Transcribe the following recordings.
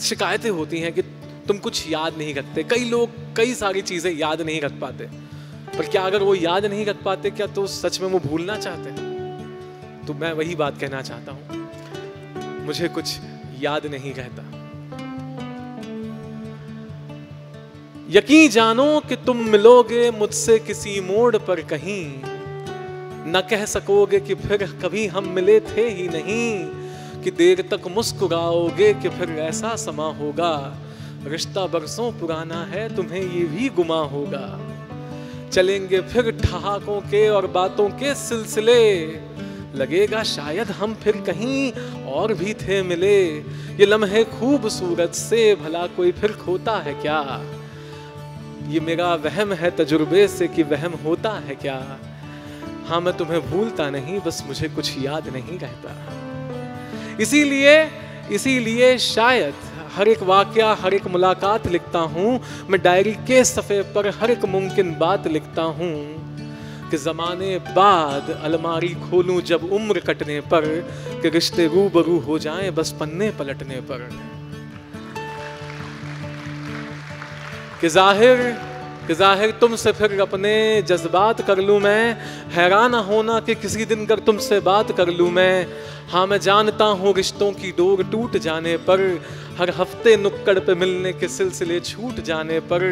शिकायतें होती हैं कि तुम कुछ याद नहीं रखते। कई लोग कई सारी चीज़ें याद नहीं रख पाते। पर क्या अगर वो याद नहीं रख पाते, क्या तो सच में वो भूलना चाहते हैं? तो मैं वही बात कहना चाहता हूँ। मुझे कुछ याद नहीं रहता। यकीन जानो कि तुम मिलोगे मुझसे किसी मोड़ पर कहीं। न कह सकोगे कि फिर कभी हम मिले थे ही नहीं। कि देर तक मुस्कुराओगे कि फिर ऐसा समा होगा। रिश्ता बरसों पुराना है, तुम्हें ये भी गुमा होगा। चलेंगे फिर ठहाकों के और बातों के सिलसिले। लगेगा शायद हम फिर कहीं और भी थे मिले। ये लम्हे खूबसूरत से, भला कोई फिर खोता है क्या? ये मेरा वहम है तजुर्बे से कि वहम होता है क्या? हाँ मैं तुम्हें भूलता नहीं, बस मुझे कुछ याद नहीं रहता। इसीलिए इसीलिए शायद हर एक वाक्य, हर एक मुलाकात लिखता हूँ। मैं डायरी के सफ़े पर हर एक मुमकिन बात लिखता हूँ कि ज़माने बाद अलमारी खोलूं जब उम्र कटने पर, कि रिश्ते रूबरू हो जाएँ बस पन्ने पलटने पर। कि ज़ाहिर कि ज़ाहिर तुमसे फिर अपने जज्बात कर लूँ मैं। हैरान होना कि किसी दिन कर तुमसे बात कर लूँ मैं। हाँ मैं जानता हूँ रिश्तों की डोर टूट जाने पर। हर हफ़्ते नुक्कड़ पे मिलने के सिलसिले छूट जाने पर।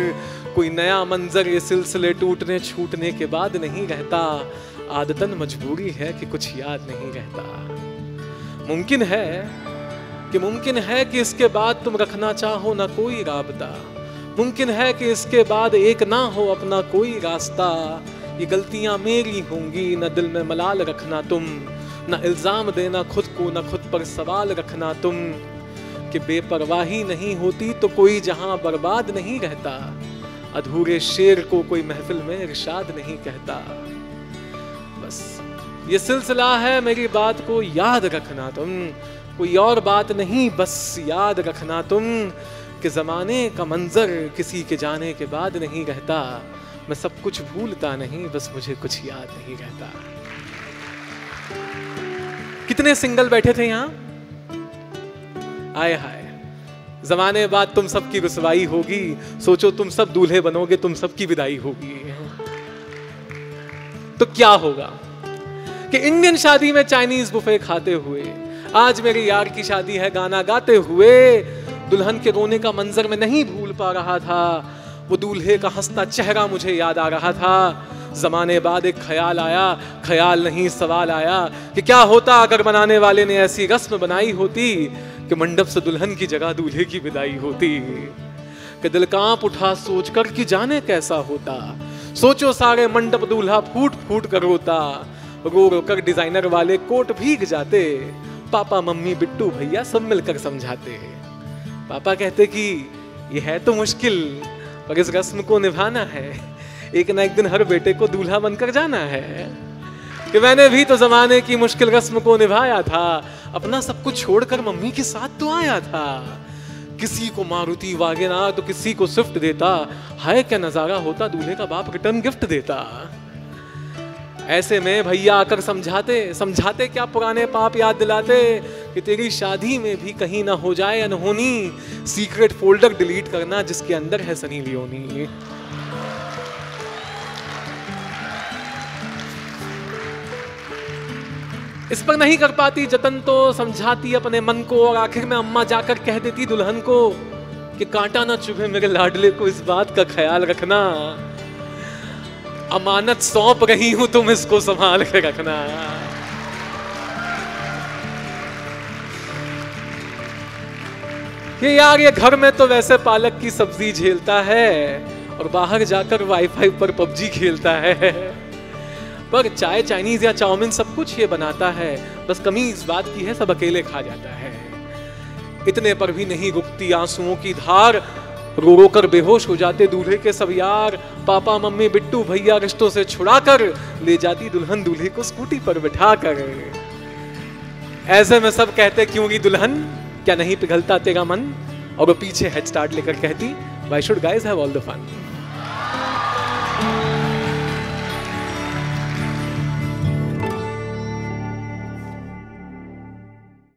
कोई नया मंजर ये सिलसिले टूटने छूटने के बाद नहीं रहता। आदतन मजबूरी है कि कुछ याद नहीं रहता। मुमकिन है कि मुमकिन है कि इसके बाद तुम रखना चाहो ना कोई राबता। मुमकिन है कि इसके बाद एक ना हो अपना कोई रास्ता। ये गलतियाँ मेरी होंगी, न दिल में मलाल रखना तुम, न इल्ज़ाम देना खुद को, न खुद पर सवाल रखना तुम। कि बेपरवाही नहीं होती तो कोई जहाँ बर्बाद नहीं रहता, अधूरे शेर को कोई महफिल में इरशाद नहीं कहता। बस, ये सिलसिला है मेरी बात को याद रखना तुम, कोई और बात नहीं बस याद रखना तुम। कि ज़माने का मंजर किसी के जाने के बाद नहीं रहता। मैं सब कुछ भूलता नहीं, बस मुझे कुछ याद नहीं रहता। कितने सिंगल बैठे थे यहाँ? आए हाय। जमाने बाद तुम सबकी रुसवाई होगी। सोचो तुम सब दूल्हे बनोगे, तुम सबकी विदाई होगी। तो क्या होगा कि इंडियन शादी में चाइनीज़ बुफे खाते हुए, आज मेरी यार की शादी है, गाना गाते हुए दुल्हन के रोने का मंजर में नहीं भूल पा रहा था। वो दूल्हे का हंसता चेहरा मुझे याद आ रहा था। जमाने बाद एक ख्याल आया, ख्याल नहीं, सवाल आया कि क्या होता अगर बनाने वाले ने ऐसी रस्म बनाई होती कि मंडप से दुल्हन की जगह दूल्हे की विदाई होती। कि दिल काँप उठा, सोचकर कि जाने कैसा होता। सोचो सारे मंडप दूल्हा फूट फूट कर रोता। रो रो कर डिज़ाइनर वाले कोट भीग जाते। पापा, मम्मी, बिट्टू भैया सब मिलकर समझाते। पापा कहते कि ये है तो मुश्किल, पर इस रस्म को निभाना है। एक ना एक दिन हर बेटे को दूल्हा बनकर जाना है। कि मैंने भी तो जमाने की मुश्किल रस्म को निभाया था, अपना सब कुछ छोड़कर मम्मी के साथ तो आया था। किसी को मारुति वागेनार तो किसी को स्विफ्ट देता, हाय क्या नज़ारा होता दूल्हे का बाप रिटर्न गिफ्ट देता। ऐसे में भैया आकर समझाते समझाते क्या पुराने पाप याद दिलाते कि तेरी शादी में भी कहीं ना हो जाए अनहोनी सीक्रेट फोल्डर डिलीट करना जिसके अंदर है सनी लियोनी। इस पर नहीं कर पाती जतन तो समझाती अपने मन को और आखिर में अम्मा जाकर कह देती दुल्हन को कि कांटा ना चुभे मेरे लाडले को इस बात का ख्याल रखना। अमानत सौंप रही हूँ तुम इसको संभाल के रखना। ये यार ये घर में तो वैसे पालक की सब्ज़ी झेलता है और बाहर जाकर वाईफाई पर पबजी खेलता है। पर चाय, चाइनीज़ या चाउमीन सब कुछ ये बनाता है। बस कमी इस बात की है, सब अकेले खा जाता है। इतने पर भी नहीं रुकती आंसुओं की धार। रो रो कर बेहोश हो जाते दूल्हे के सब यार। पापा, मम्मी, बिट्टू, भैया रिश्तों से छुड़ा कर ले जाती दुल्हन दूल्हे को स्कूटी पर बिठा कर ऐसे में सब कहते क्योंकि दुल्हन? क्या नहीं पिघलता तेरा मन? और वो पीछे हेड स्टार्ट लेकर कहती why should guys have all the fun